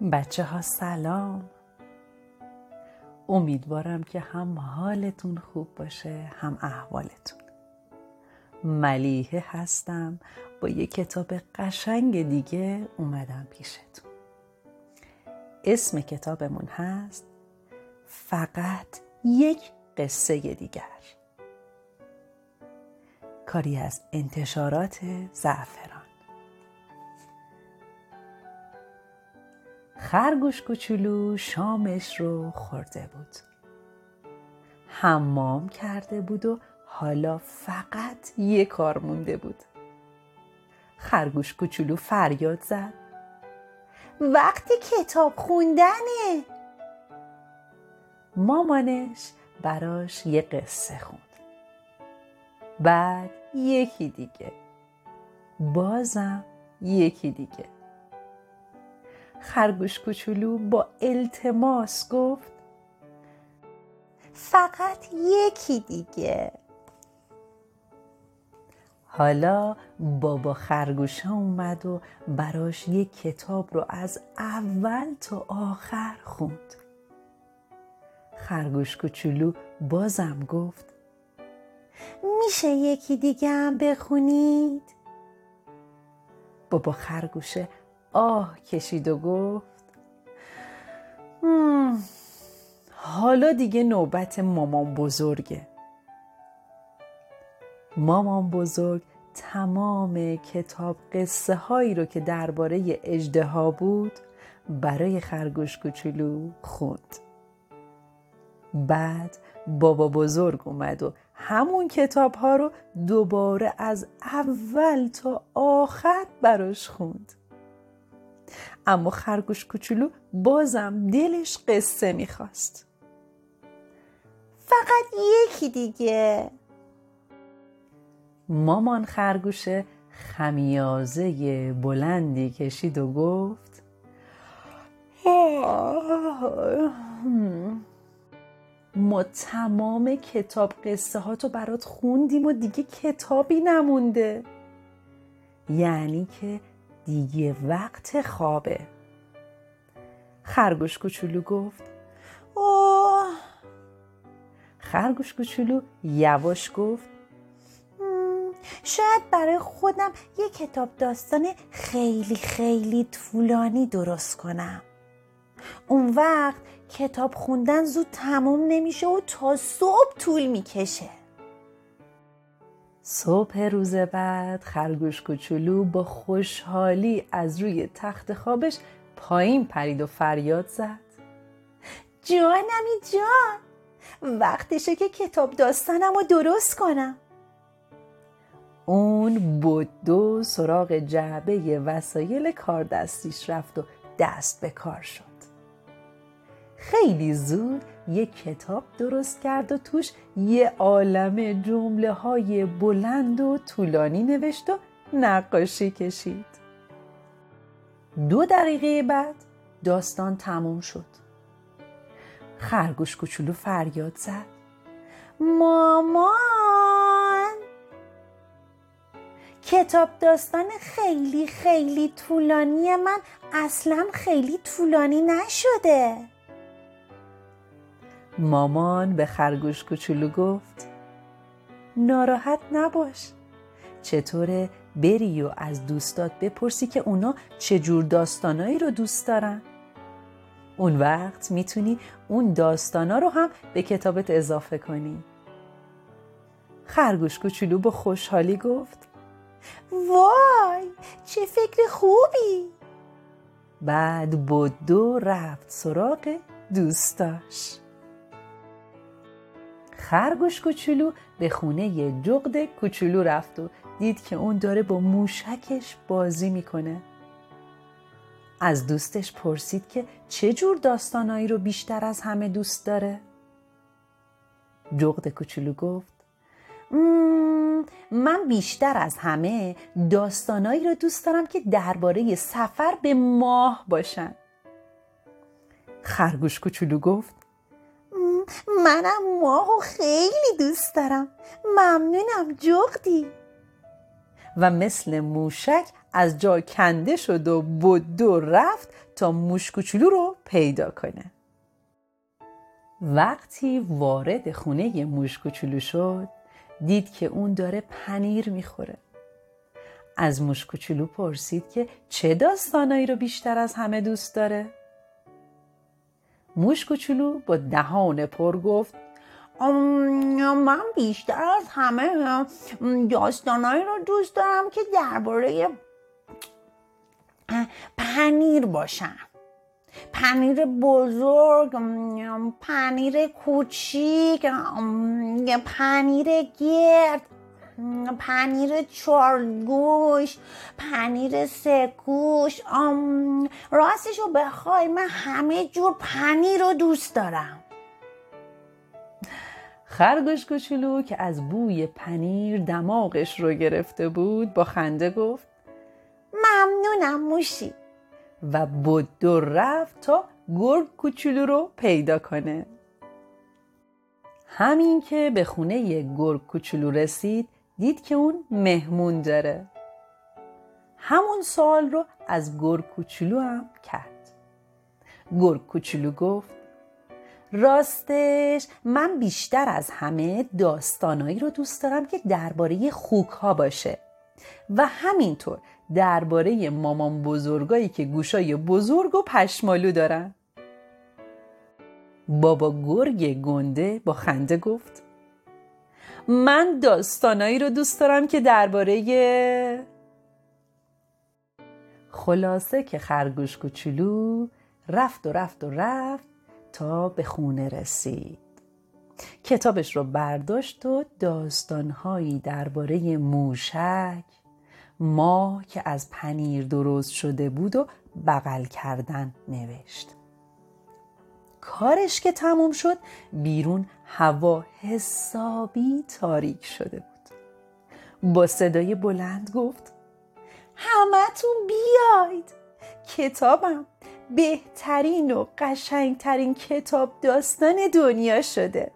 بچه ها سلام. امیدوارم که هم حالتون خوب باشه هم احوالتون. ملیحه هستم با یه کتاب قشنگ دیگه اومدم پیشتون. اسم کتابمون هست فقط یک قصه دیگر. کاری از انتشارات زعفران خرگوش کوچولو شامش رو خورده بود. حمام کرده بود و حالا فقط یه کار مونده بود. خرگوش کوچولو فریاد زد. وقتی کتاب خوندنه. مامانش براش یه قصه خوند. بعد یکی دیگه. بازم یکی دیگه. خرگوش کوچولو با التماس گفت فقط یکی دیگه حالا بابا خرگوش اومد و براش یک کتاب رو از اول تا آخر خوند خرگوش کوچولو بازم گفت میشه یکی دیگه هم بخونید؟ بابا خرگوشه آه کشید و گفت حالا دیگه نوبت مامان بزرگه. مامان بزرگ تمام کتاب قصه هایی رو که درباره اجده بود برای خرگوش کوچولو خوند. بعد بابا بزرگ اومد و همون کتاب ها رو دوباره از اول تا آخر براش خوند. اما خرگوش کوچولو بازم دلش قصه می‌خواست. فقط یکی دیگه. مامان خرگوش خمیازه بلندی کشید و گفت ما تمام کتاب قصه ها تو برات خوندیم و دیگه کتابی نمونده. یعنی که دیگه وقت خوابه. خرگوش کوچولو گفت اوه. خرگوش کوچولو یواش گفت شاید برای خودم یه کتاب داستان خیلی خیلی طولانی درست کنم. اون وقت کتاب خوندن زود تموم نمیشه و تا صبح طول می‌کشه. صبح روز بعد خرگوش کوچولو با خوشحالی از روی تخت خوابش پایین پرید و فریاد زد. جانمی جان وقتشه که کتاب داستانم رو درست کنم. اون دو سراغ جعبه وسایل کار دستیش رفت و دست به کار شد. خیلی زود یه کتاب درست کرد و توش یه عالم جمله های بلند و طولانی نوشت و نقاشی کشید. دو دقیقه بعد داستان تموم شد. خرگوش کوچولو فریاد زد. مامان! کتاب داستان خیلی خیلی طولانی من اصلا خیلی طولانی نشده. مامان به خرگوش کوچولو گفت ناراحت نباش چطوره بری و از دوستات بپرسی که اونا چجور داستانایی رو دوست دارن؟ اون وقت می‌تونی اون داستانا رو هم به کتابت اضافه کنی. خرگوش کوچولو با خوشحالی گفت وای چه فکر خوبی! بعد دو رفت سراغ دوستاش. خرگوش کوچولو به خونه جغد کوچولو رفت و دید که اون داره با موشکش بازی می‌کنه. از دوستش پرسید که چه جور داستانایی رو بیشتر از همه دوست داره؟ جغد کوچولو گفت من بیشتر از همه داستانایی رو دوست دارم که درباره سفر به ماه باشن. خرگوش کوچولو گفت منم ماهو خیلی دوست دارم. ممنونم جغدی. و مثل موشک از جا کنده شد و بود و رفت تا موش کوچولو رو پیدا کنه. وقتی وارد خونه موش کوچولو شد دید که اون داره پنیر می‌خوره. از موش کوچولو پرسید که چه داستانایی رو بیشتر از همه دوست داره؟ موش کوچولو با دهان پر گفت من بیشتر از همه داستانایی رو دوست دارم که درباره پنیر باشن پنیر بزرگ پنیر کوچیک پنیر گرد. پنیر چارگوش پنیر سکوش راستش رو بخوای من همه جور پنیر رو دوست دارم. خرگوش کوچولو که از بوی پنیر دماغش رو گرفته بود با خنده گفت ممنونم موشی. و بود و رفت تا گرگ کوچولو رو پیدا کنه. همین که به خونه گرگ کوچولو رسید دید که اون مهمون داره. همون سوال رو از گرگ کوچولو هم کرد. گرگ کوچولو گفت راستش من بیشتر از همه داستانایی رو دوست دارم که درباره خوک ها باشه و همینطور درباره مامان بزرگایی که گوشای بزرگ و پشمالو دارن. بابا گرگ گنده با خنده گفت من داستانایی رو دوست دارم که درباره خلاصه که خرگوش کوچولو رفت و رفت و رفت تا به خونه رسید. کتابش رو برداشت و داستانهایی درباره موشک ما که از پنیر درست شده بود و بغل کردن نوشت. کارش که تموم شد بیرون هوا حسابی تاریک شده بود. با صدای بلند گفت همتون بیاید. کتابم بهترین و قشنگترین کتاب داستان دنیا شده.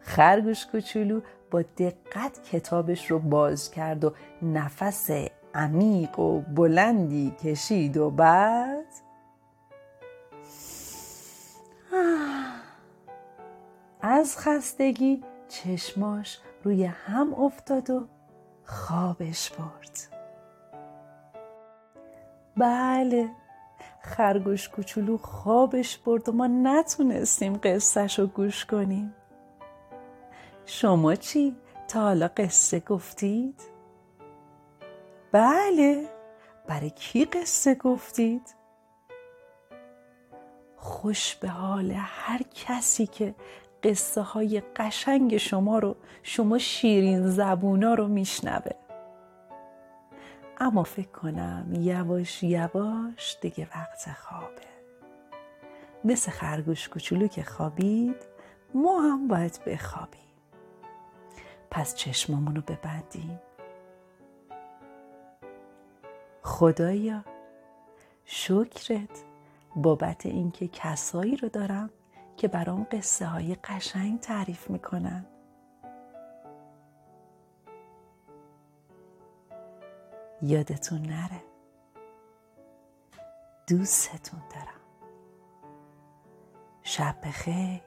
خرگوش کوچولو با دقت کتابش رو باز کرد و نفس عمیق و بلندی کشید و بعد از خستگی چشماش روی هم افتاد و خوابش برد بله خرگوش کوچولو خوابش برد و ما نتونستیم قصهش رو گوش کنیم شما چی؟ تا حالا قصه گفتید؟ بله برای کی قصه گفتید؟ خوش به حال هر کسی که قصه های قشنگ شما رو شما شیرین زبونا رو میشنوه. اما فکر کنم یواش یواش دیگه وقت خوابه. مثل خرگوش کوچولو که خوابید ما هم باید بخوابیم. پس چشمامون رو ببندیم. خدایا شکرت بابت اینکه کسایی رو دارم که برام قصه های قشنگ تعریف می‌کنن. یادتون نره. دوستتون دارم. شب بخیر.